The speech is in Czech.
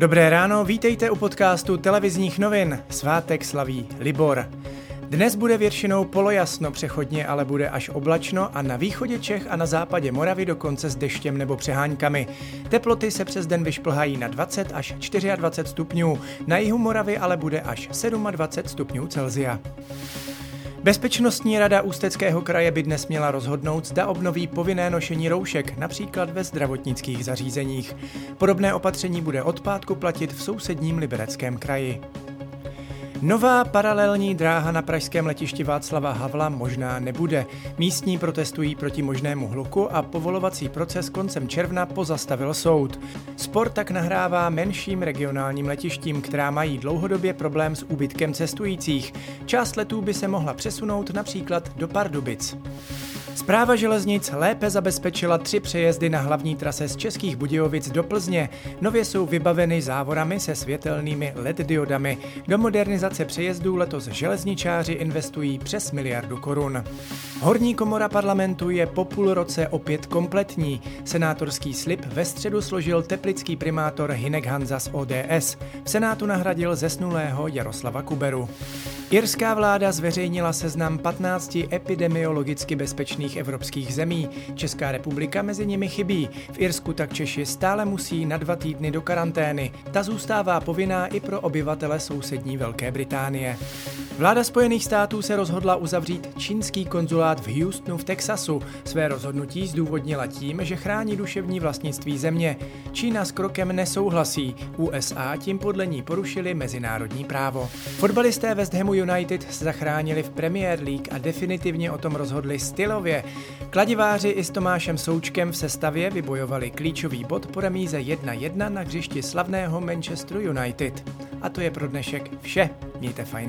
Dobré ráno, vítejte u podcastu televizních novin. Svátek slaví Libor. Dnes bude většinou polojasno, přechodně ale bude až oblačno a na východě Čech a na západě Moravy dokonce s deštěm nebo přeháňkami. Teploty se přes den vyšplhají na 20 až 24 stupňů, na jihu Moravy ale bude až 27 stupňů Celzia. Bezpečnostní rada Ústeckého kraje by dnes měla rozhodnout, zda obnoví povinné nošení roušek, například ve zdravotnických zařízeních. Podobné opatření bude od pátku platit v sousedním libereckém kraji. Nová paralelní dráha na pražském letišti Václava Havla možná nebude. Místní protestují proti možnému hluku a povolovací proces koncem června pozastavil soud. Sport tak nahrává menším regionálním letištím, která mají dlouhodobě problém s úbytkem cestujících. Část letů by se mohla přesunout například do Pardubic. Zpráva železnic lépe zabezpečila tři přejezdy na hlavní trase z Českých Budějovic do Plzně. Nově jsou vybaveny závorami se světelnými LED diodami. Do modernizace přejezdů letos železničáři investují přes miliardu korun. Horní komora parlamentu je po půl roce opět kompletní. Senátorský slib ve středu složil teplický primátor Hinek Hanza z ODS. V Senátu nahradil zesnulého Jaroslava Kuberu. Irská vláda zveřejnila seznam 15 epidemiologicky bezpečných evropských zemí. Česká republika mezi nimi chybí. V Irsku tak Češi stále musí na dva týdny do karantény. Ta zůstává povinná i pro obyvatele sousední Velké Británie. Vláda Spojených států se rozhodla uzavřít čínský konzulát v Houstonu v Texasu. Své rozhodnutí zdůvodnila tím, že chrání duševní vlastnictví země. Čína s krokem nesouhlasí. USA tím podle ní porušili mezinárodní právo. Fotbalisté West Hamu United se zachránili v Premier League a definitivně o tom rozhodli stylově. Kladiváři i s Tomášem Součkem v sestavě vybojovali klíčový bod po remíze 1-1 na hřišti slavného Manchester United. A to je pro dnešek vše. Mějte fajn